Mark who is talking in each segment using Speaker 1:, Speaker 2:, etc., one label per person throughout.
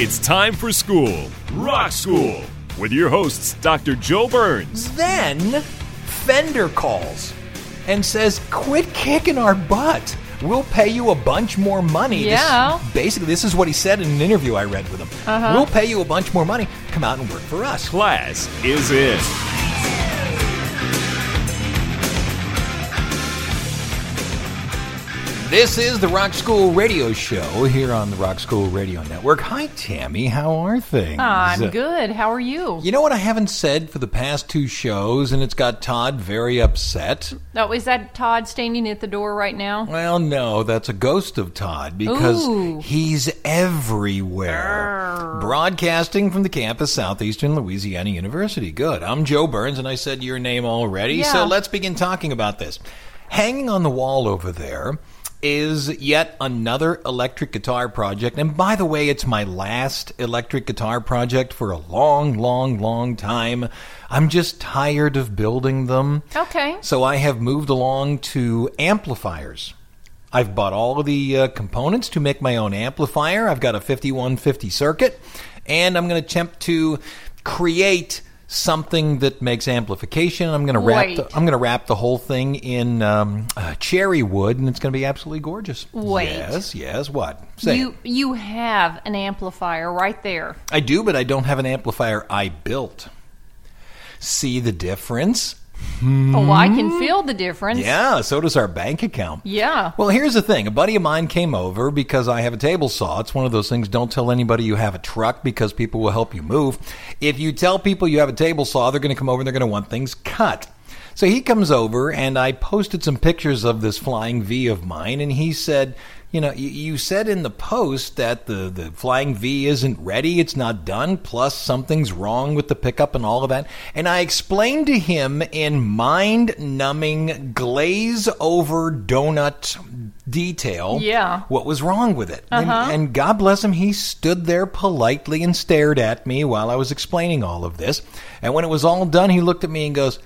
Speaker 1: It's time for school, Rock School, with your hosts, Dr. Joe Burns.
Speaker 2: Then Fender calls and says, "Quit kicking our butt. We'll pay you a bunch more money." This-
Speaker 3: Yeah.
Speaker 2: basically, this is what he said in an interview I read with him.
Speaker 3: Uh-huh.
Speaker 2: We'll pay you a bunch more money. Come out and work for us.
Speaker 1: Class is in.
Speaker 2: This is the Rock School Radio Show here on the Rock School Radio Network. Hi, Tammy. How are things?
Speaker 3: I'm good. How are you?
Speaker 2: You know what I haven't said for the past two shows, and it's got Todd very upset?
Speaker 3: Oh, is that Todd standing at the door right now?
Speaker 2: Well, no, that's a ghost of Todd because
Speaker 3: Ooh.
Speaker 2: he's everywhere. Broadcasting from the campus Southeastern Louisiana University. Good. I'm Joe Burns, and I said your name already,
Speaker 3: Yeah.
Speaker 2: so let's begin talking about this. Hanging on the wall over there is yet another electric guitar project. And by the way, it's my last electric guitar project for a long, long, long time. I'm just tired of building them.
Speaker 3: Okay.
Speaker 2: So I have moved along to amplifiers. I've bought all of the uh, components to make my own amplifier. I've got a 5150 circuit, and I'm going to attempt to create something that makes amplification. I'm going to wrap. The, I'm going to wrap the whole thing in um, uh, cherry wood, and it's going to be absolutely gorgeous.
Speaker 3: Wait.
Speaker 2: Yes, yes. What? Say.
Speaker 3: You you have an amplifier right there.
Speaker 2: I do, but I don't have an amplifier I built. See the difference?
Speaker 3: Oh, I can feel the difference.
Speaker 2: Yeah, so does our bank account.
Speaker 3: Yeah.
Speaker 2: Well, here's the thing. A buddy of mine came over because I have a table saw. It's one of those things, don't tell anybody you have a truck because people will help you move. If you tell people you have a table saw, they're going to come over and they're going to want things cut. So he comes over and I posted some pictures of this flying V of mine and he said, you know, you, you said in the post that the, the flying V isn't ready, it's not done, plus something's wrong with the pickup and all of that. And I explained to him in mind numbing, glaze over donut detail
Speaker 3: Yeah.
Speaker 2: what was wrong with it. And, uh-huh. and God bless him, he stood there politely and stared at me while I was explaining all of this. And when it was all done, he looked at me and goes,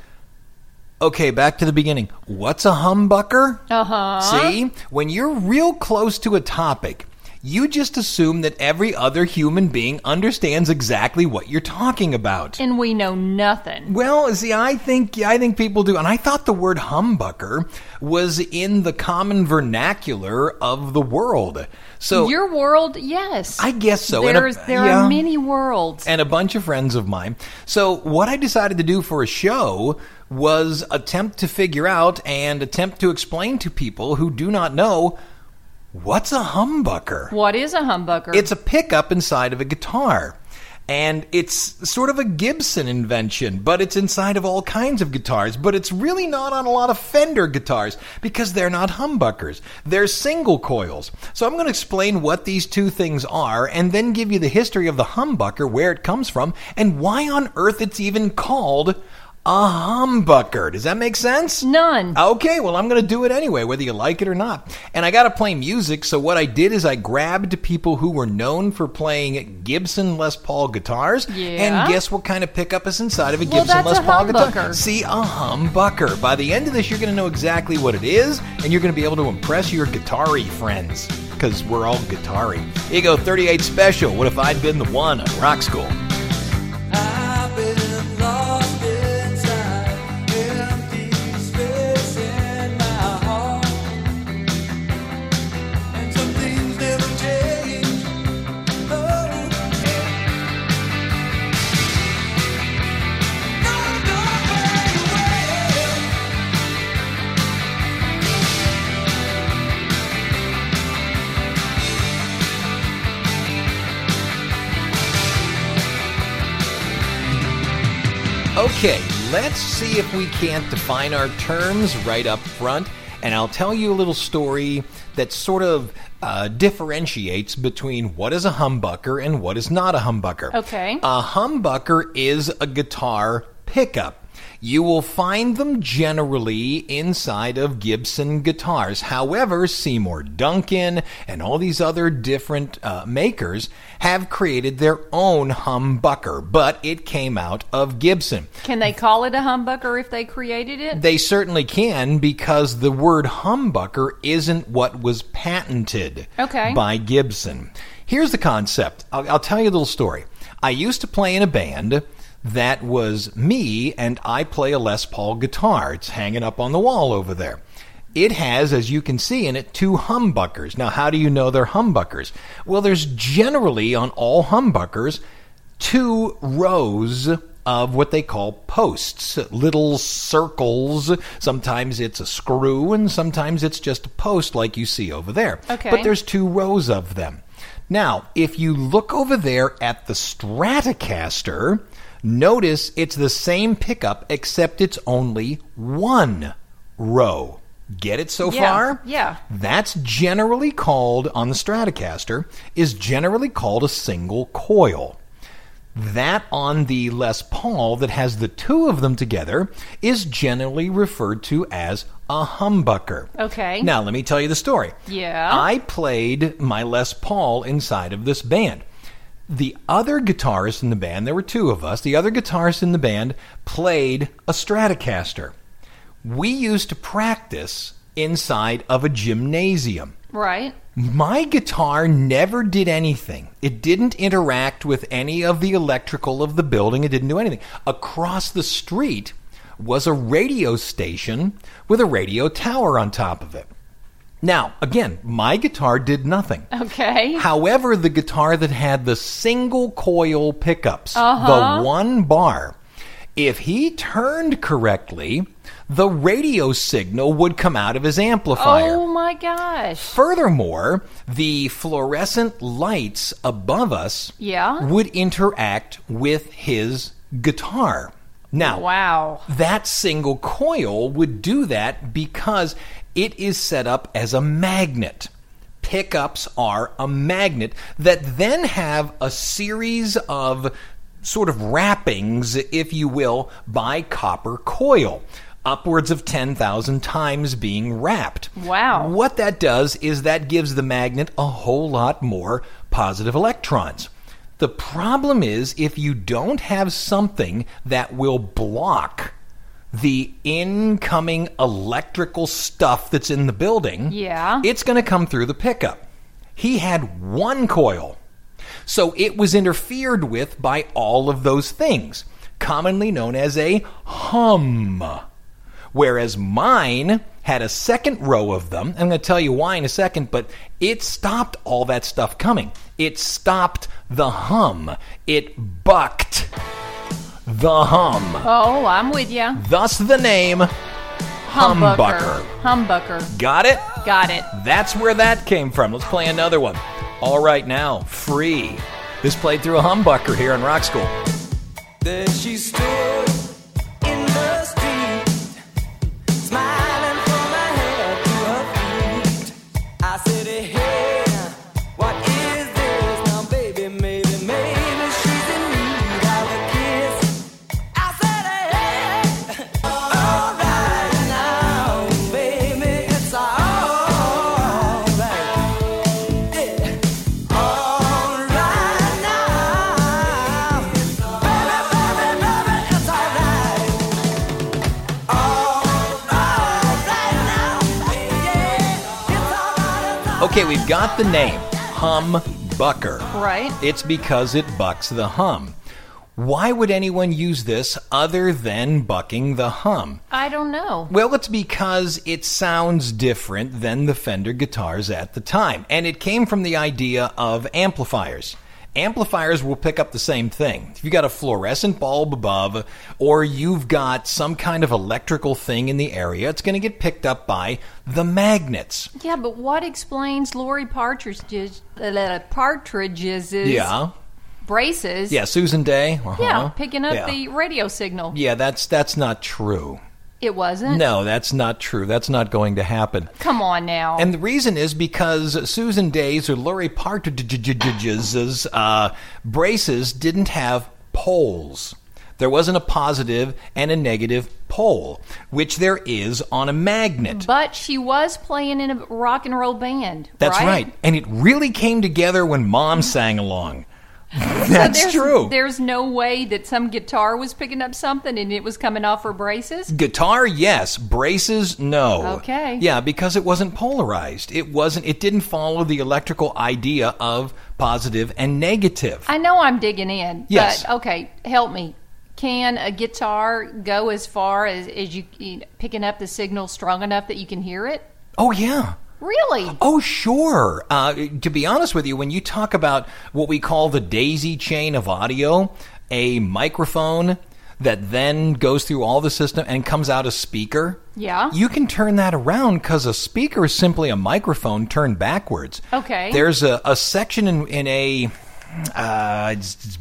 Speaker 2: Okay, back to the beginning. What's a humbucker?
Speaker 3: Uh huh.
Speaker 2: See, when you're real close to a topic, you just assume that every other human being understands exactly what you're talking about.
Speaker 3: And we know nothing.
Speaker 2: Well, see, I think I think people do, and I thought the word humbucker was in the common vernacular of the world. So
Speaker 3: Your world, yes.
Speaker 2: I guess so. And a-
Speaker 3: there
Speaker 2: yeah.
Speaker 3: are many worlds.
Speaker 2: and a bunch of friends of mine. So what I decided to do for a show was attempt to figure out and attempt to explain to people who do not know what's a humbucker.
Speaker 3: what is a humbucker?
Speaker 2: It's a pickup inside of a guitar. And it's sort of a Gibson invention, but it's inside of all kinds of guitars. But it's really not on a lot of Fender guitars because they're not humbuckers. They're single coils. So I'm going to explain what these two things are and then give you the history of the humbucker, where it comes from, and why on earth it's even called a humbucker. Does that make sense?
Speaker 3: None.
Speaker 2: Okay, well, I'm going to do it anyway, whether you like it or not. And I got to play music, so what I did is I grabbed people who were known for playing Gibson Les Paul guitars.
Speaker 3: Yeah.
Speaker 2: And guess what kind of pickup is inside of a
Speaker 3: Well,
Speaker 2: Gibson
Speaker 3: that's
Speaker 2: Les Paul guitar? See, a humbucker. By the end of this, you're going to know exactly what it is, and you're going to be able to impress your guitar friends. Because we're all guitar Here you go, 38 special. What if I'd been the one on Rock School? Okay, let's see if we can't define our terms right up front. And I'll tell you a little story that sort of uh, differentiates between what is a humbucker and what is not a humbucker.
Speaker 3: Okay.
Speaker 2: A humbucker is a guitar pickup. You will find them generally inside of Gibson guitars. However, Seymour Duncan and all these other different uh, makers have created their own humbucker, but it came out of Gibson.
Speaker 3: Can they call it a humbucker if they created it?
Speaker 2: They certainly can because the word humbucker isn't what was patented
Speaker 3: Okay.
Speaker 2: by Gibson. Here's the concept. I'll, I'll tell you a little story. I used to play in a band that was me, and I play a Les Paul guitar. It's hanging up on the wall over there. It has, as you can see in it, two humbuckers. Now, how do you know they're humbuckers? Well, there's generally on all humbuckers two rows of what they call posts, little circles. Sometimes it's a screw and sometimes it's just a post like you see over there.
Speaker 3: Okay.
Speaker 2: But there's two rows of them. Now, if you look over there at the Stratocaster, notice it's the same pickup except it's only one row. Get it so
Speaker 3: Yeah,
Speaker 2: far?
Speaker 3: yeah.
Speaker 2: That's generally called, on the Stratocaster, is generally called a single coil. That on the Les Paul that has the two of them together is generally referred to as a humbucker.
Speaker 3: Okay.
Speaker 2: Now, let me tell you the story.
Speaker 3: Yeah.
Speaker 2: I played my Les Paul inside of this band. The other guitarist in the band, there were two of us, the other guitarist in the band played a Stratocaster. We used to practice inside of a gymnasium.
Speaker 3: Right.
Speaker 2: My guitar never did anything. It didn't interact with any of the electrical of the building. It didn't do anything. Across the street was a radio station with a radio tower on top of it. Now, again, my guitar did nothing.
Speaker 3: Okay.
Speaker 2: However, the guitar that had the single coil pickups,
Speaker 3: Uh-huh.
Speaker 2: the one bar, if he turned correctly, the radio signal would come out of his amplifier.
Speaker 3: Oh my gosh.
Speaker 2: Furthermore, the fluorescent lights above us
Speaker 3: Yeah.
Speaker 2: would interact with his guitar. Now,
Speaker 3: Wow.
Speaker 2: that single coil would do that because it is set up as a magnet. Pickups are a magnet that then have a series of sort of wrappings, if you will, by copper coil. Upwards of 10,000 times being wrapped.
Speaker 3: Wow.
Speaker 2: What that does is that gives the magnet a whole lot more positive electrons. The problem is if you don't have something that will block the incoming electrical stuff that's in the building,
Speaker 3: Yeah.
Speaker 2: it's going to come through the pickup. He had one coil. So it was interfered with by all of those things, commonly known as a hum. Whereas mine had a second row of them. I'm going to tell you why in a second, but it stopped all that stuff coming. It stopped the hum. It bucked the hum.
Speaker 3: Oh, I'm with you.
Speaker 2: Thus the name humbucker.
Speaker 3: Humbucker.
Speaker 2: Got it?
Speaker 3: Got it.
Speaker 2: That's where that came from. Let's play another one. All right now, free. This played through a humbucker here in Rock School.
Speaker 4: There she stood
Speaker 2: Okay, we've got the name humbucker.
Speaker 3: Right.
Speaker 2: It's because it bucks the hum. Why would anyone use this other than bucking the hum?
Speaker 3: I don't know.
Speaker 2: Well, it's because it sounds different than the Fender guitars at the time, and it came from the idea of amplifiers. Amplifiers will pick up the same thing. If you've got a fluorescent bulb above, or you've got some kind of electrical thing in the area, it's going to get picked up by the magnets.
Speaker 3: Yeah, but what explains Laurie Partridge's uh, Partridge's
Speaker 2: Yeah.
Speaker 3: braces.
Speaker 2: Yeah, Susan Dey. uh-huh.
Speaker 3: Yeah, picking up
Speaker 2: Yeah.
Speaker 3: the radio signal.
Speaker 2: Yeah, that's that's not true.
Speaker 3: It wasn't.
Speaker 2: No, that's not true. That's not going to happen.
Speaker 3: Come on now.
Speaker 2: And the reason is because Susan Dey's or Laurie Partridge's uh, braces didn't have poles. There wasn't a positive and a negative pole, which there is on a magnet.
Speaker 3: but she was playing in a rock and roll band.
Speaker 2: That's right. And it really came together when mom sang along. That's
Speaker 3: there's,
Speaker 2: true.
Speaker 3: There's no way that some guitar was picking up something and it was coming off her braces.
Speaker 2: Guitar, yes. Braces, no.
Speaker 3: Okay.
Speaker 2: Yeah, because it wasn't polarized. It wasn't. It didn't follow the electrical idea of positive and negative.
Speaker 3: I know I'm digging in.
Speaker 2: Yes.
Speaker 3: But okay, help me. Can a guitar go as far as, as you, you picking up the signal strong enough that you can hear it?
Speaker 2: oh yeah.
Speaker 3: Really?
Speaker 2: Oh, sure. Uh, to be honest with you, when you talk about what we call the daisy chain of audio, a microphone that then goes through all the system and comes out a speaker.
Speaker 3: Yeah.
Speaker 2: You can turn that around because a speaker is simply a microphone turned backwards.
Speaker 3: Okay.
Speaker 2: There's a, a section in, in a. Uh,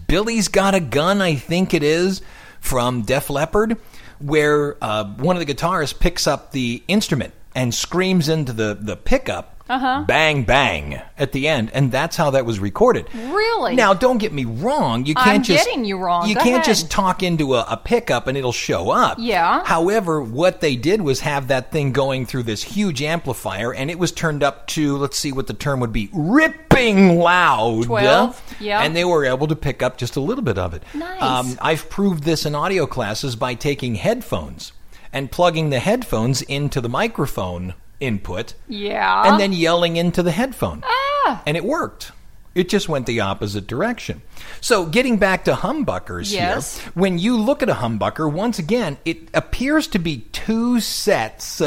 Speaker 2: Billy's Got a Gun, I think it is, from Def Leppard, where uh, one of the guitarists picks up the instrument and screams into the, the pickup,
Speaker 3: Uh-huh.
Speaker 2: bang, bang, at the end. And that's how that was recorded.
Speaker 3: Really?
Speaker 2: Now, don't get me wrong. You can't
Speaker 3: I'm
Speaker 2: just
Speaker 3: getting you wrong.
Speaker 2: You
Speaker 3: Go
Speaker 2: can't
Speaker 3: ahead.
Speaker 2: just talk into a, a pickup and it'll show up.
Speaker 3: Yeah.
Speaker 2: However, what they did was have that thing going through this huge amplifier, and it was turned up to let's see what the term would be, ripping loud.
Speaker 3: 12, yeah.
Speaker 2: And they were able to pick up just a little bit of it. Um,
Speaker 3: Nice.
Speaker 2: I've proved this in audio classes by taking headphones and plugging the headphones into the microphone input
Speaker 3: Yeah.
Speaker 2: and then yelling into the headphone.
Speaker 3: Ah.
Speaker 2: And it worked. It just went the opposite direction. So, getting back to humbuckers
Speaker 3: Yes.
Speaker 2: here, when you look at a humbucker, once again, it appears to be two sets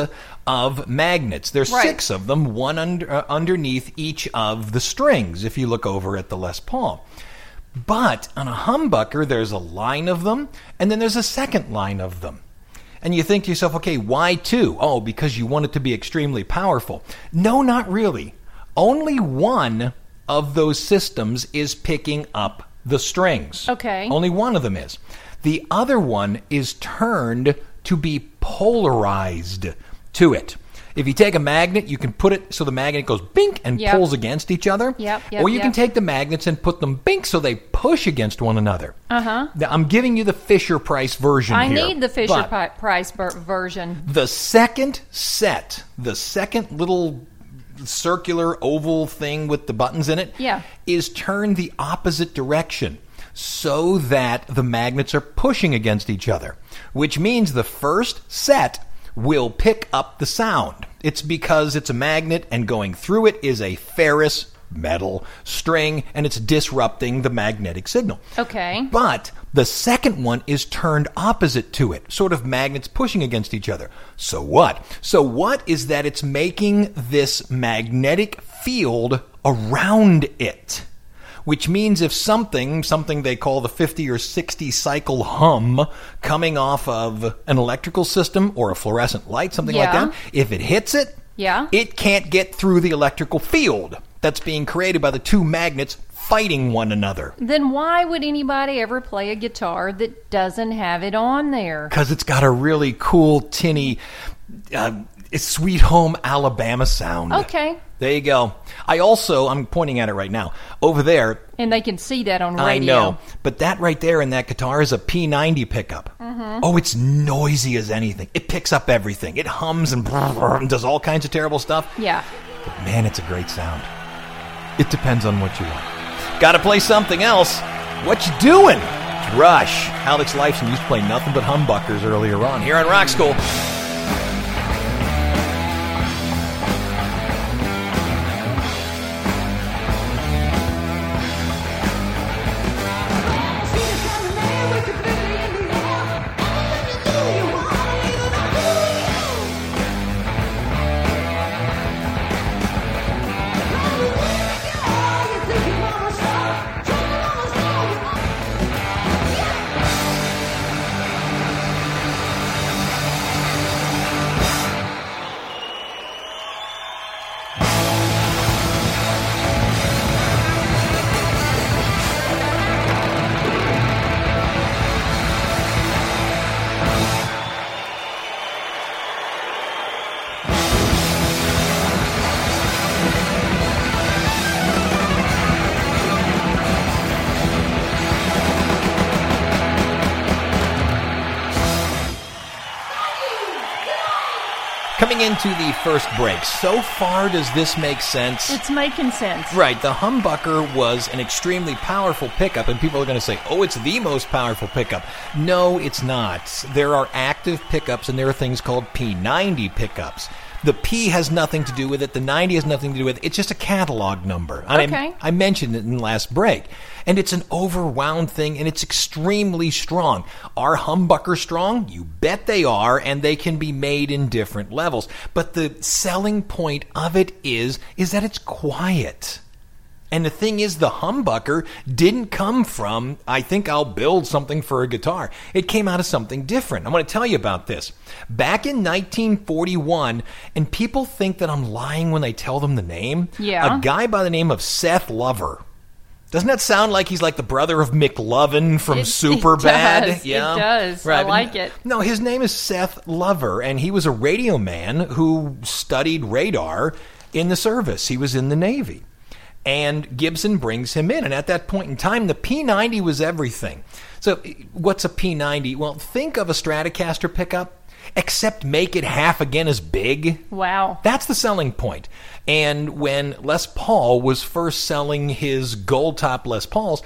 Speaker 2: of magnets. There's
Speaker 3: Right.
Speaker 2: six of them, one under, uh, underneath each of the strings, if you look over at the Les Paul. But on a humbucker, there's a line of them, and then there's a second line of them. And you think to yourself, okay, why two? Oh, because you want it to be extremely powerful. No, not really. Only one of those systems is picking up the strings.
Speaker 3: Okay.
Speaker 2: Only one of them is. The other one is turned to be polarized to it. If you take a magnet, you can put it so the magnet goes bink and
Speaker 3: Yep.
Speaker 2: pulls against each other.
Speaker 3: Yep, yep,
Speaker 2: or you can take the magnets and put them bink so they push against one another. Uh huh. I'm giving you the Fisher Price version.
Speaker 3: I
Speaker 2: here,
Speaker 3: need the Fisher Price ver- version.
Speaker 2: The second set, the second little circular oval thing with the buttons in it,
Speaker 3: Yeah.
Speaker 2: is turned the opposite direction so that the magnets are pushing against each other, which means the first set will pick up the sound. It's because it's a magnet and going through it is a ferrous metal string and it's disrupting the magnetic signal.
Speaker 3: Okay.
Speaker 2: But the second one is turned opposite to it, sort of magnets pushing against each other. So what? So what is that it's making this magnetic field around it? Which means if something, something they call the 50 or 60 cycle hum coming off of an electrical system or a fluorescent light, something like that, if it hits it,
Speaker 3: Yeah.
Speaker 2: it can't get through the electrical field that's being created by the two magnets fighting one another.
Speaker 3: Then why would anybody ever play a guitar that doesn't have it on there?
Speaker 2: because it's got a really cool tinny uh, sweet home alabama sound
Speaker 3: Okay.
Speaker 2: There you go. I also i'm pointing at it right now. Over there
Speaker 3: And they can see that on radio.
Speaker 2: i know. But that right there in that guitar is a p90 pickup. Mm-hmm. Oh it's noisy as anything. It picks up everything. It hums and, and does all kinds of terrible stuff.
Speaker 3: Yeah.
Speaker 2: but man it's a great sound. It depends on what you want. Gotta play something else. What you doing? Rush. Alex lifeson used to play nothing but humbuckers earlier on here on rock school into the first break, so far does this make sense?
Speaker 3: It's making sense.
Speaker 2: Right, the humbucker was an extremely powerful pickup, and people are going to say, oh, it's the most powerful pickup. No, it's not. There are active pickups, and there are things called P90 pickups. The P has nothing to do with it, the 90 has nothing to do with it. It's just a catalog number. I-
Speaker 3: Okay.
Speaker 2: I mentioned it in the last break. And it's an overwound thing, and it's extremely strong. Are humbuckers strong? You bet they are, and they can be made in different levels. But the selling point of it is, is that it's quiet. And the thing is, the humbucker didn't come from, I think I'll build something for a guitar. It came out of something different. I'm going to tell you about this. Back in 1941, and people think that I'm lying when they tell them the name.
Speaker 3: Yeah.
Speaker 2: A guy by the name of Seth Lover. Doesn't that sound like he's like the brother of McLovin from
Speaker 3: It- it
Speaker 2: Superbad?
Speaker 3: does. It does. I like it.
Speaker 2: No, his name is Seth Lover, and he was a radio man who studied radar in the service. He was in the Navy. And Gibson brings him in. And at that point in time, the P90 was everything. So, eh, what's a P90? Well, think of a Stratocaster pickup, except make it half again as big.
Speaker 3: Wow.
Speaker 2: That's the selling point. And when Les Paul was first selling his gold top Les Pauls,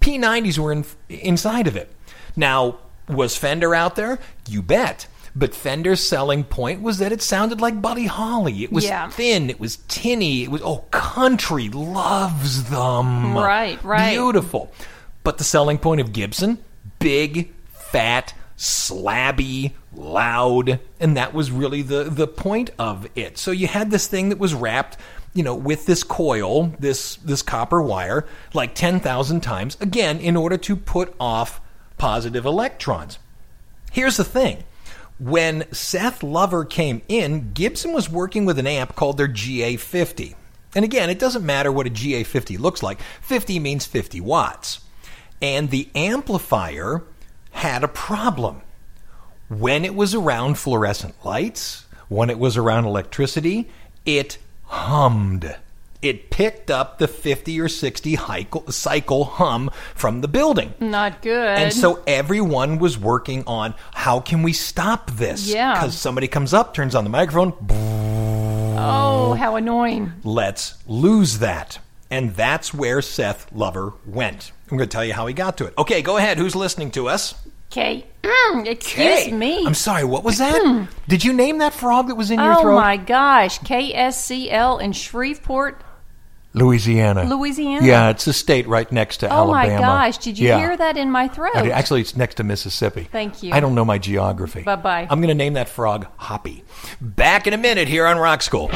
Speaker 2: P90s were in, inside of it. Now, was Fender out there? You bet. But Fender's selling point was that it sounded like Buddy Holly. It was
Speaker 3: Yeah.
Speaker 2: thin, it was tinny, it was, oh, country loves them.
Speaker 3: Right, right.
Speaker 2: Beautiful. But the selling point of Gibson, big, fat, slabby, loud, and that was really the the point of it. So you had this thing that was wrapped, you know, with this coil, this this copper wire, like 10,000 times again in order to put off positive electrons. Here's the thing. When Seth Lover came in, Gibson was working with an amp called their GA50. And again, it doesn't matter what a GA50 looks like. 50 means 50 watts. And the amplifier had a problem. When it was around fluorescent lights, when it was around electricity, it hummed. It picked up the 50 or 60 cycle hum from the building.
Speaker 3: Not good.
Speaker 2: And so everyone was working on how can we stop this?
Speaker 3: Yeah.
Speaker 2: Because somebody comes up, turns on the microphone,
Speaker 3: oh, how annoying.
Speaker 2: let's lose that. And that's where Seth Lover went. I'm going to tell you how he got to it. Okay, go ahead. Who's listening to us?
Speaker 3: Kate. Mm, excuse
Speaker 2: Hey,
Speaker 3: me.
Speaker 2: I'm sorry, what was that? Did you name that frog that was in your
Speaker 3: oh
Speaker 2: throat?
Speaker 3: my gosh. KSCL in Shreveport,
Speaker 2: Louisiana.
Speaker 3: Louisiana.
Speaker 2: Yeah, it's a state right next to
Speaker 3: Oh
Speaker 2: Alabama.
Speaker 3: Oh my gosh. Did you
Speaker 2: Yeah.
Speaker 3: hear that in my throat?
Speaker 2: Actually, it's next to Mississippi.
Speaker 3: Thank you.
Speaker 2: I don't know my geography.
Speaker 3: Bye-bye.
Speaker 2: I'm going to name that frog Hoppy. Back in a minute here on Rock School.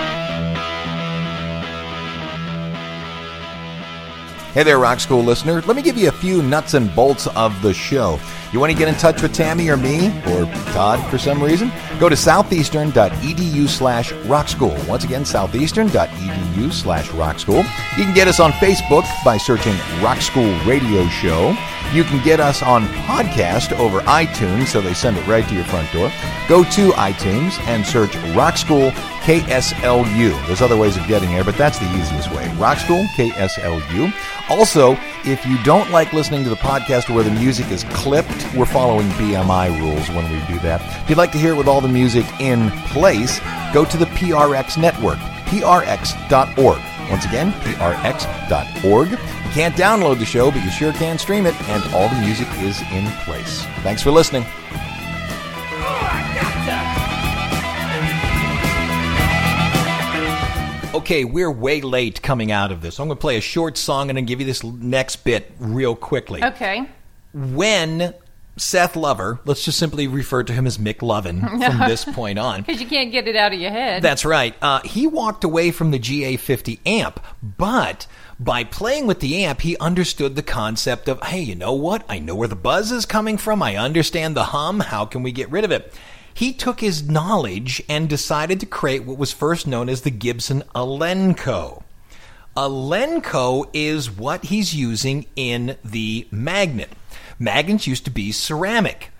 Speaker 5: Hey there, Rock School listener. Let me give you a few nuts and bolts of the show. You want to get in touch with Tammy or me, or Todd for some reason? Go to southeastern.edu slash rock school. Once again, southeastern.edu slash rock school. You can get us on Facebook by searching Rock School Radio Show. You can get us on podcast over iTunes, so they send it right to your front door. Go to iTunes and search Rock School KSLU. There's other ways of getting there, but that's the easiest way. Rock School KSLU. Also, if you don't like listening to the podcast where the music is clipped, we're following BMI rules when we do that. If you'd like to hear it with all the music in place, go to the PRX network, prx.org. Once again, prx.org. You can't download the show, but you sure can stream it, and all the music is in place. Thanks for listening.
Speaker 2: Okay, we're way late coming out of this. I'm going to play a short song and then give you this next bit real quickly.
Speaker 3: okay.
Speaker 2: When Seth Lover, let's just simply refer to him as Mick Lovin from this point on.
Speaker 3: Because you can't get it out of your head.
Speaker 2: That's right. Uh, he walked away from the GA50 amp, but by playing with the amp, he understood the concept of, hey, you know what? I know where the buzz is coming from. I understand the hum. How can we get rid of it? He took his knowledge and decided to create what was first known as the Gibson Alnico. Alnico is what he's using in the magnet. Magnets used to be ceramic.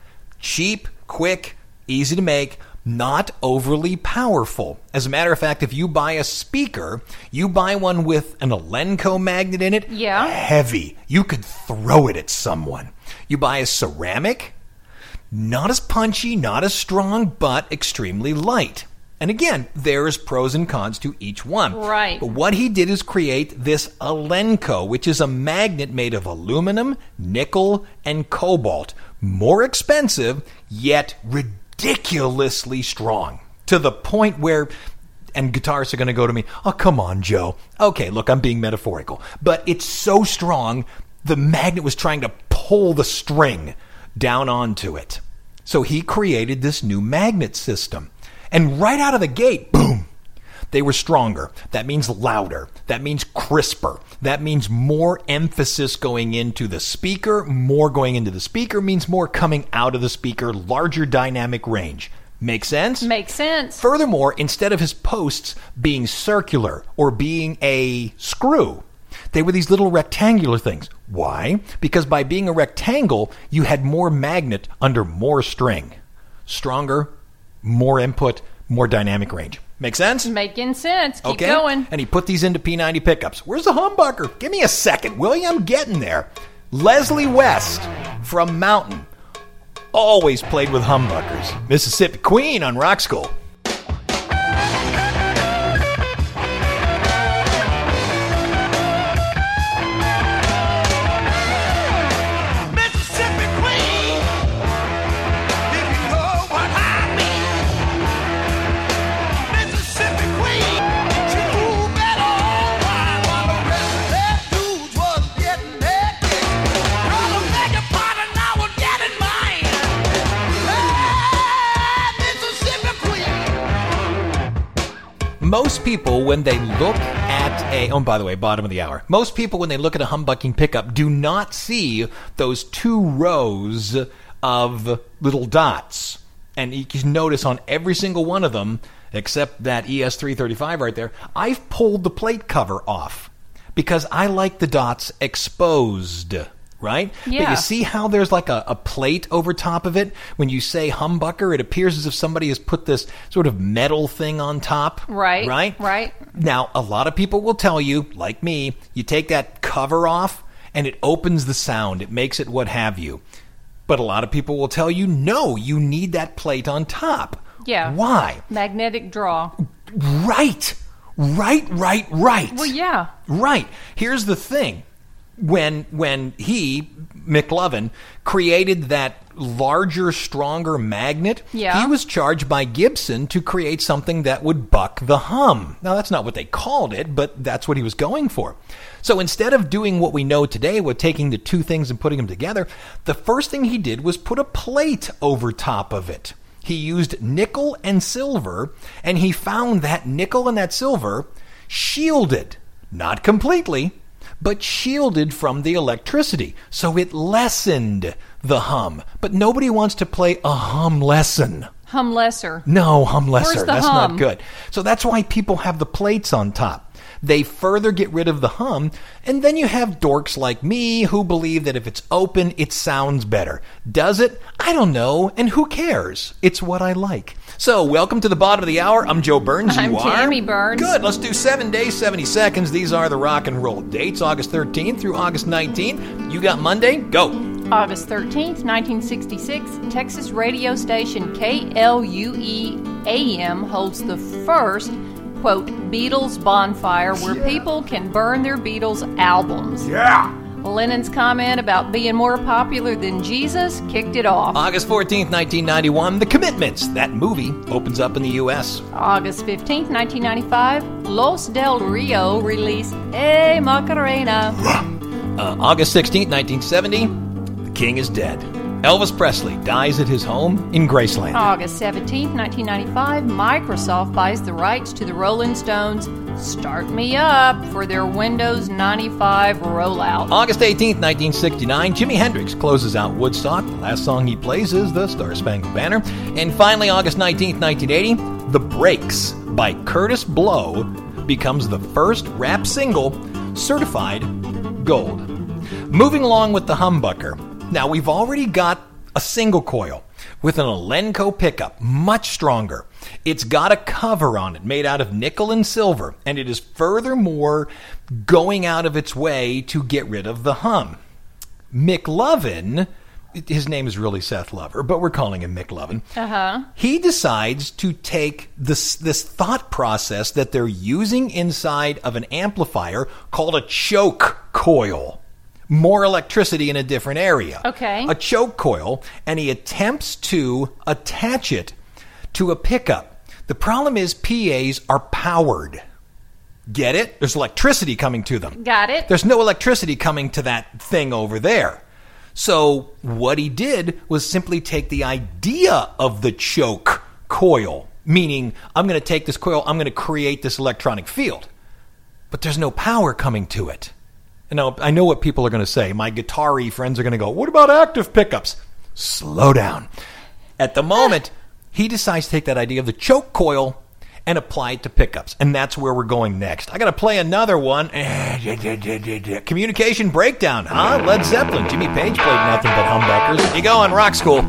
Speaker 2: Cheap, quick, easy to make, not overly powerful. As a matter of fact, if you buy a speaker, you buy one with an Alnico magnet in it,
Speaker 3: Yeah.
Speaker 2: heavy. You could throw it at someone. You buy a ceramic, not as punchy, not as strong, but extremely light. And again, there's pros and cons to each one.
Speaker 3: Right.
Speaker 2: But what he did is create this Alnico, which is a magnet made of aluminum, nickel, and cobalt. More expensive, yet ridiculously strong. To the point where and guitarists are going to go to me, oh, come on, Joe. Okay, look, I'm being metaphorical. But it's so strong, the magnet was trying to pull the string down onto it. So he created this new magnet system. And right out of the gate, boom, they were stronger. That means louder. That means crisper. That means more emphasis going into the speaker. More going into the speaker means more coming out of the speaker, larger dynamic range. Make sense?
Speaker 3: Makes sense.
Speaker 2: Furthermore, instead of his posts being circular or being a screw, they were these little rectangular things. Why? Because by being a rectangle, you had more magnet under more string. Stronger, more input, more dynamic range. Make sense?
Speaker 3: Making sense. Keep
Speaker 2: okay.
Speaker 3: going.
Speaker 2: And he put these into P90 pickups. Where's the humbucker? Give me a second, will you? I'm getting there. Leslie West from Mountain always played with humbuckers. Mississippi Queen on Rock School. Most people, when they look at a, oh, by the way, bottom of the hour. Most people, when they look at a humbucking pickup, do not see those two rows of little dots. And you can notice on every single one of them, except that ES335 right there, I've pulled the plate cover off because I like the dots exposed. Right? But you see how there's like a, a plate over top of it? When you say humbucker, it appears as if somebody has put this sort of metal thing on top.
Speaker 3: Right.
Speaker 2: Right?
Speaker 3: Right.
Speaker 2: Now, a lot of people will tell you, like me, you take that cover off and it opens the sound, it makes it what have you. But a lot of people will tell you, no, you need that plate on top.
Speaker 3: Yeah.
Speaker 2: Why?
Speaker 3: Magnetic draw.
Speaker 2: Right. Right, right, right.
Speaker 3: Well, yeah.
Speaker 2: Right. Here's the thing. When when he McLovin created that larger, stronger magnet,
Speaker 3: Yeah.
Speaker 2: he was charged by Gibson to create something that would buck the hum. Now that's not what they called it, but that's what he was going for. So instead of doing what we know today with taking the two things and putting them together, the first thing he did was put a plate over top of it. He used nickel and silver, and he found that nickel and that silver shielded, not completely, but shielded from the electricity. So it lessened the hum. But nobody wants to play a hum lesson.
Speaker 3: Hum lesser.
Speaker 2: No, hum lesser. That's
Speaker 3: hum?
Speaker 2: not good. So that's why people have the plates on top. They further get rid of the hum, and then you have dorks like me who believe that if it's open, it sounds better. Does it? I don't know, and who cares? It's what I like. So, welcome to the bottom of the hour. I'm Joe Burns. You I'm are?
Speaker 3: Tammy Burns.
Speaker 2: Good. Let's do seven days, 70 seconds. These are the rock and roll dates August 13th through August 19th. You got Monday? Go.
Speaker 3: August 13th, 1966, Texas radio station KLUE AM holds the first, quote, Beatles bonfire where people can burn their Beatles albums.
Speaker 4: Yeah.
Speaker 3: Lennon's comment about being more popular than Jesus kicked it off.
Speaker 2: August 14th, 1991, The Commitments. That movie opens up in the U.S.
Speaker 3: August 15th, 1995, Los Del Rio released Hey Macarena.
Speaker 2: Uh, August 16th, 1970, The King is Dead. Elvis Presley dies at his home in Graceland.
Speaker 3: August 17, 1995, Microsoft buys the rights to the Rolling Stones Start Me Up for their Windows 95 rollout.
Speaker 2: August 18, 1969, Jimi Hendrix closes out Woodstock. The last song he plays is the Star Spangled Banner. And finally, August 19, 1980, The Breaks by Kurtis Blow becomes the first rap single certified gold. Moving along with the humbucker. Now, we've already got a single coil with an Alnico pickup, much stronger. It's got a cover on it made out of nickel and silver, and it is furthermore going out of its way to get rid of the hum. McLovin his name is really Seth Lover, but we're calling him Mick Lovin.
Speaker 3: Uh huh.
Speaker 2: He decides to take this this thought process that they're using inside of an amplifier called a choke coil. More electricity in a different area.
Speaker 3: Okay.
Speaker 2: A choke coil, and he attempts to attach it to a pickup. The problem is PAs are powered. Get it? There's electricity coming to them.
Speaker 3: Got it.
Speaker 2: There's no electricity coming to that thing over there. So what he did was simply take the idea of the choke coil, meaning I'm going to take this coil, I'm going to create this electronic field. But there's no power coming to it. Now I know what people are going to say. My guitar friends are going to go, "What about active pickups?" Slow down. At the moment, he decides to take that idea of the choke coil and apply it to pickups. And that's where we're going next. I got to play another one. Communication breakdown, huh? Led Zeppelin. Jimmy Page played nothing but humbuckers. You go on rock school.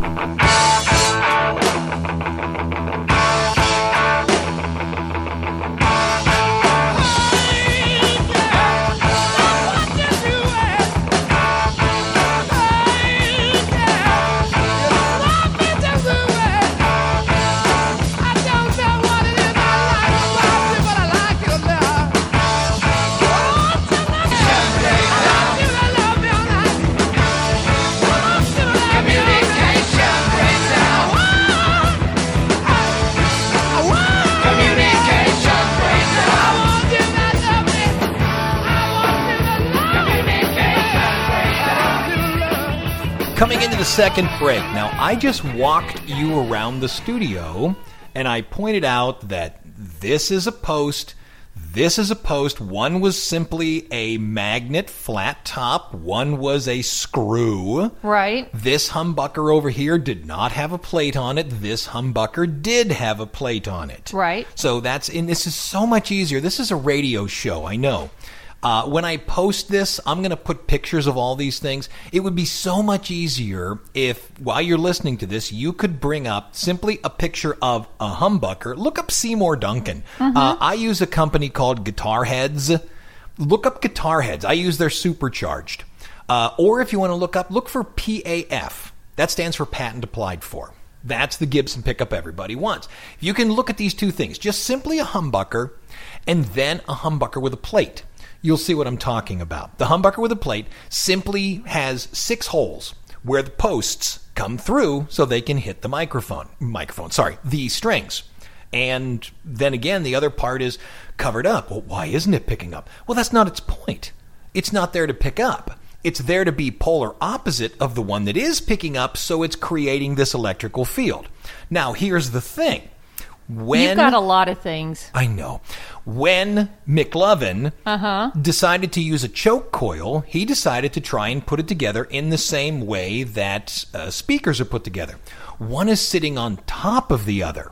Speaker 2: Second break. Now, I just walked you around the studio and I pointed out that this is a post. This is a post. One was simply a magnet flat top, one was a screw.
Speaker 3: Right.
Speaker 2: This humbucker over here did not have a plate on it. This humbucker did have a plate on it.
Speaker 3: Right.
Speaker 2: So that's and this is so much easier. This is a radio show, I know. Uh, when I post this, I'm going to put pictures of all these things. It would be so much easier if, while you're listening to this, you could bring up simply a picture of a humbucker. Look up Seymour Duncan. Uh, I use a company called Guitar Heads. Look up Guitar Heads. I use their supercharged. Uh, or if you want to look up, look for PAF. That stands for patent applied for. That's the Gibson pickup everybody wants. You can look at these two things, just simply a humbucker and then a humbucker with a plate, you'll see what I'm talking about. The humbucker with a plate simply has six holes where the posts come through so they can hit the microphone. Microphone, sorry, the strings. And then again, the other part is covered up. Well, why isn't it picking up? Well, that's not its point. It's not there to pick up. It's there to be polar opposite of the one that is picking up, so it's creating this electrical field. Now, here's the thing. When
Speaker 3: You've got a lot of things.
Speaker 2: I know. When McLovin
Speaker 3: Uh-huh.
Speaker 2: decided to use a choke coil, he decided to try and put it together in the same way that uh, speakers are put together. One is sitting on top of the other.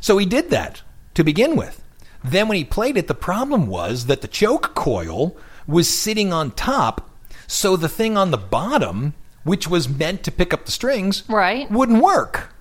Speaker 2: So he did that to begin with. Then when he played it, the problem was that the choke coil was sitting on top, so the thing on the bottom, which was meant to pick up the strings,
Speaker 3: Right.
Speaker 2: wouldn't work.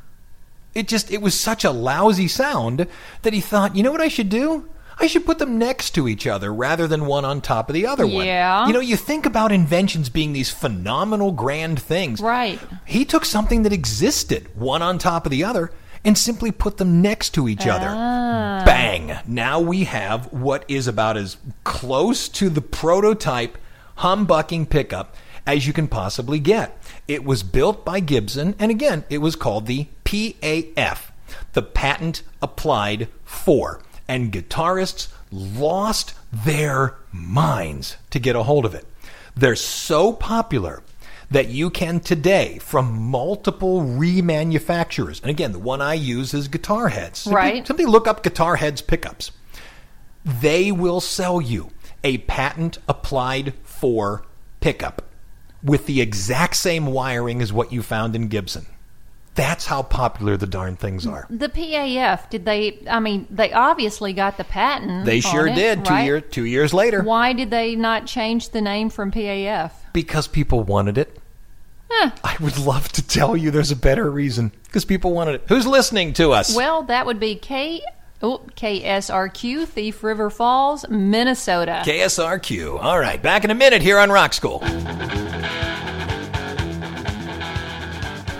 Speaker 2: It just it was such a lousy sound that he thought, you know what I should do? I should put them next to each other rather than one on top of the other one.
Speaker 3: Yeah.
Speaker 2: You know, you think about inventions being these phenomenal grand things.
Speaker 3: Right.
Speaker 2: He took something that existed, one on top of the other, and simply put them next to each other.
Speaker 3: Ah.
Speaker 2: Bang! Now we have what is about as close to the prototype humbucking pickup as you can possibly get. It was built by Gibson, and again, it was called the PAF, the patent applied for. And guitarists lost their minds to get a hold of it. They're so popular that you can today from multiple remanufacturers. And again, the one I use is Guitar Heads. Simply,
Speaker 3: Right.
Speaker 2: Simply look up Guitar Heads pickups. They will sell you a patent applied for pickup with the exact same wiring as what you found in Gibson. That's how popular the darn things are.
Speaker 3: The PAF, did they, I mean, they obviously got the patent.
Speaker 2: They sure
Speaker 3: it,
Speaker 2: did. Two
Speaker 3: right?
Speaker 2: year, two years later,
Speaker 3: Why did they not change the name from PAF?
Speaker 2: because people wanted it. I would love to tell you there's a better reason because people wanted it. Who's listening to us?
Speaker 3: Well, that would be K. Oh, KSRQ, Thief River Falls, Minnesota.
Speaker 2: KSRQ. All right, back in a minute here on Rock School.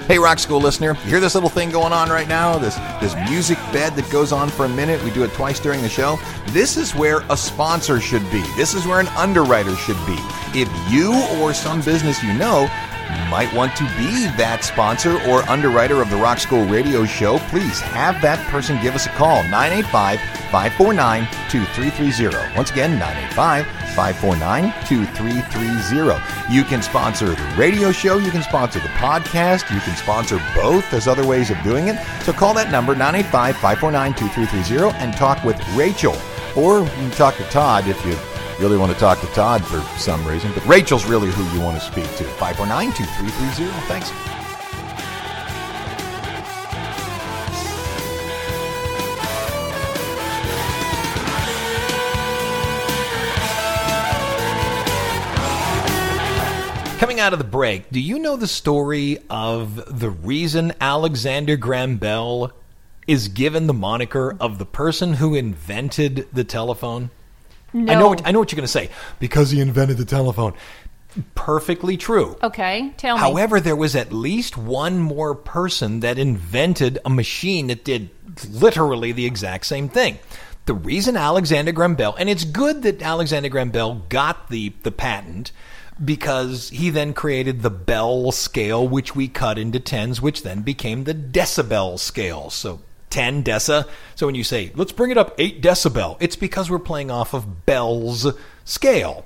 Speaker 5: Hey, Rock School listener, you hear this little thing going on right now? This this music bed that goes on for a minute. We do it twice during the show. This is where a sponsor should be. This is where an underwriter should be. If you or some business you know might want to be that sponsor or underwriter of the Rock School radio show, please have that person give us a call 985 549 2330. Once again, 985 549 2330. You can sponsor the radio show, you can sponsor the podcast, you can sponsor both. There's other ways of doing it. So call that number 985 549 2330 and talk with Rachel. Or talk to Todd if you really want to talk to Todd for some reason. But Rachel's really who you want to speak to. 549 2330. Thanks.
Speaker 2: Coming out of the break, do you know the story of the reason Alexander Graham Bell is given the moniker of the person who invented the telephone?
Speaker 3: No.
Speaker 2: I know what I know what you're going to say because he invented the telephone. Perfectly true.
Speaker 3: Okay, tell me.
Speaker 2: However, there was at least one more person that invented a machine that did literally the exact same thing. The reason Alexander Graham Bell, and it's good that Alexander Graham Bell got the, the patent because he then created the Bell scale, which we cut into tens, which then became the decibel scale. So 10 deci. So when you say, let's bring it up 8 decibel, it's because we're playing off of Bell's scale.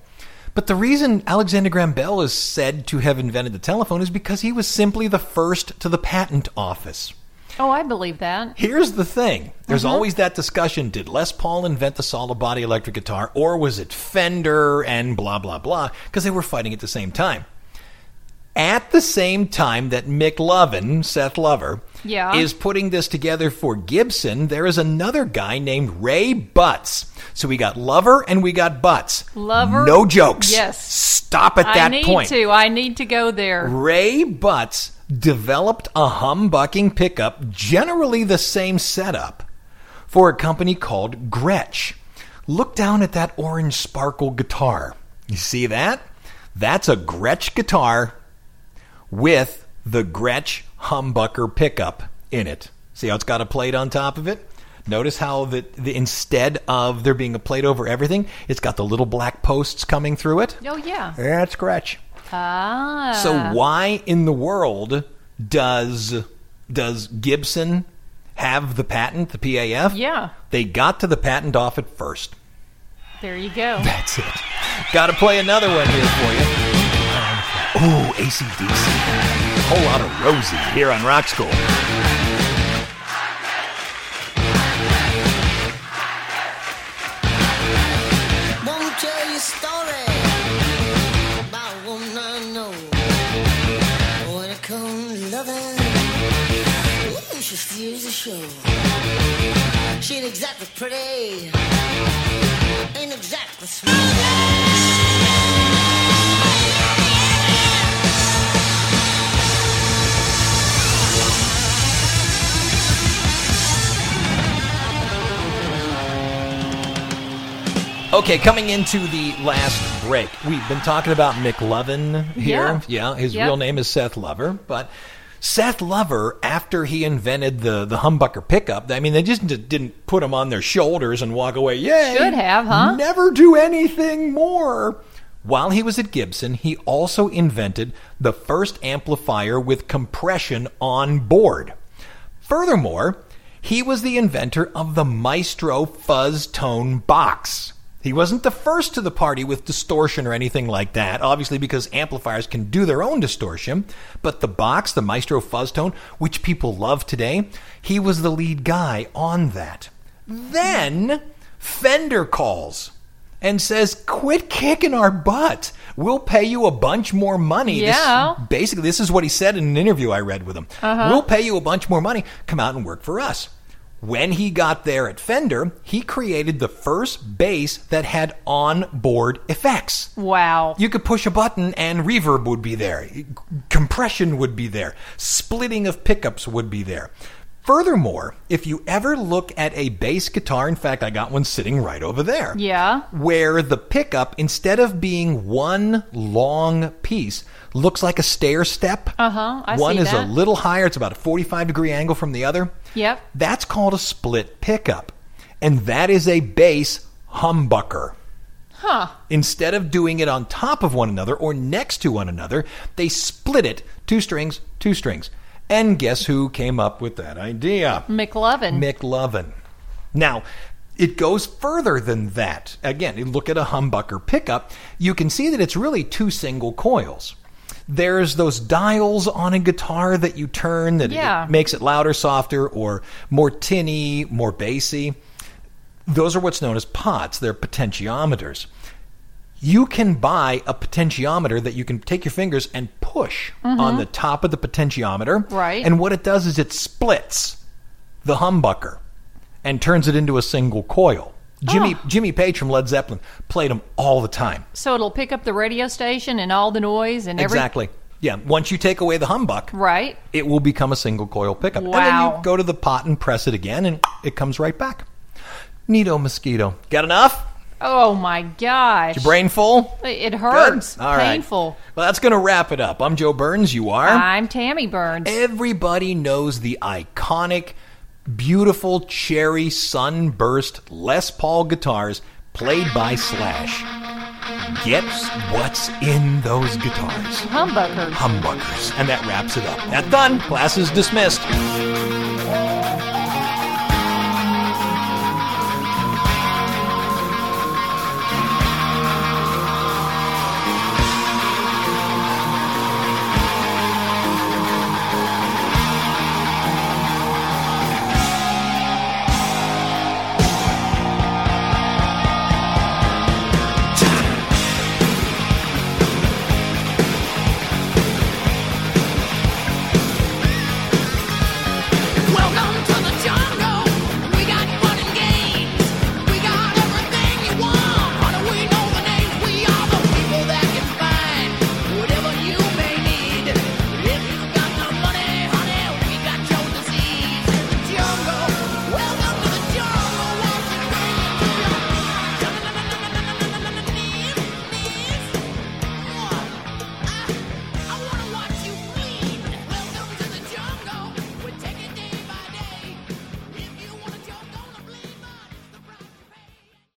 Speaker 2: But the reason Alexander Graham Bell is said to have invented the telephone is because he was simply the first to the patent office.
Speaker 3: oh, I believe that.
Speaker 2: Here's the thing there's mm-hmm. always that discussion did Les Paul invent the solid body electric guitar, or was it Fender and blah, blah, blah? Because they were fighting at the same time. At the same time that McLovin, Seth Lover,
Speaker 3: Yeah.
Speaker 2: is putting this together for Gibson, there is another guy named Ray Butts. So we got Lover and we got Butts.
Speaker 3: Lover?
Speaker 2: No jokes.
Speaker 3: Yes.
Speaker 2: Stop at that point.
Speaker 3: I need
Speaker 2: point.
Speaker 3: to. I need to go there.
Speaker 2: Ray Butts developed a humbucking pickup, generally the same setup, for a company called Gretsch. Look down at that orange sparkle guitar. You see that? That's a Gretsch guitar with the Gretsch humbucker pickup in it. See how it's got a plate on top of it? Notice how the, the instead of there being a plate over everything, it's got the little black posts coming through it.
Speaker 3: Oh, yeah.
Speaker 2: That's Gretsch.
Speaker 3: Ah.
Speaker 2: So why in the world does does Gibson have the patent, the PAF?
Speaker 3: Yeah.
Speaker 2: They got to the patent office first.
Speaker 3: There you go.
Speaker 2: That's it. Got to play another one here for you. Ooh, ACDC. A Whole Lotta Rosie here on Rock School. Okay, coming into the last break, we've been talking about McLovin here.
Speaker 3: Yeah.
Speaker 2: his
Speaker 3: Yep.
Speaker 2: real name is Seth Lover, but Seth Lover, after he invented the the humbucker pickup, I mean, they just didn't put him on their shoulders and walk away. Yeah,
Speaker 3: Should have, huh?
Speaker 2: Never do anything more. While he was at Gibson, he also invented the first amplifier with compression on board. Furthermore, he was the inventor of the Maestro fuzz tone box. He wasn't the first to the party with distortion or anything like that, obviously because amplifiers can do their own distortion, but the box, the Maestro fuzz tone, which people love today, he was the lead guy on that. Then Fender calls and says, "Quit kicking our butt. We'll pay you a bunch more money." This-
Speaker 3: Yeah.
Speaker 2: basically, this is what he said in an interview I read with him. Uh-huh. We'll pay you a bunch more money. Come out and work for us. When he got there at Fender, he created the first bass that had on-board effects.
Speaker 3: Wow.
Speaker 2: You could push a button and reverb would be there. Compression would be there. Splitting of pickups would be there. Furthermore, if you ever look at a bass guitar, in fact, I got one sitting right over there.
Speaker 3: Yeah.
Speaker 2: Where the pickup, instead of being one long piece, looks like a stair step.
Speaker 3: Uh-huh,
Speaker 2: one
Speaker 3: see
Speaker 2: is
Speaker 3: that.
Speaker 2: a little higher, it's about a 45 degree angle from the other.
Speaker 3: Yep.
Speaker 2: That's called a split pickup. And that is a bass humbucker.
Speaker 3: Huh.
Speaker 2: Instead of doing it on top of one another or next to one another, they split it two strings, two strings. And guess who came up with that idea?
Speaker 3: McLovin.
Speaker 2: McLovin. Now, it goes further than that. Again, you look at a humbucker pickup, you can see that it's really two single coils. There's those dials on a guitar that you turn that it makes it louder, softer, or more tinny, more bassy. Those are what's known as pots. They're potentiometers. You can buy a potentiometer that you can take your fingers and push on the top of the potentiometer.
Speaker 3: Mm-hmm. Right.
Speaker 2: And what it does is it splits the humbucker and turns it into a single coil. Jimmy
Speaker 3: Oh.
Speaker 2: Jimmy Page from Led Zeppelin played them all the time.
Speaker 3: so it'll pick up the radio station and all the noise and every
Speaker 2: Exactly. Yeah. Once you take away the humbuck,
Speaker 3: Right.
Speaker 2: it will become a single coil pickup. And then
Speaker 3: Wow.
Speaker 2: you go to the pot and press it again, and it comes right back. Neato mosquito. Got enough?
Speaker 3: Oh my gosh.
Speaker 2: Your brain full?
Speaker 3: It hurts.
Speaker 2: Good? All right.
Speaker 3: Painful.
Speaker 2: Well, that's going to wrap it up. I'm Joe Burns. You are?
Speaker 3: I'm Tammy Burns.
Speaker 2: Everybody knows the iconic, beautiful cherry sunburst Les Paul guitars played by Slash. Get what's in those guitars.
Speaker 3: Humbuckers.
Speaker 2: Humbuckers. And that wraps it up. That's done. Class is dismissed.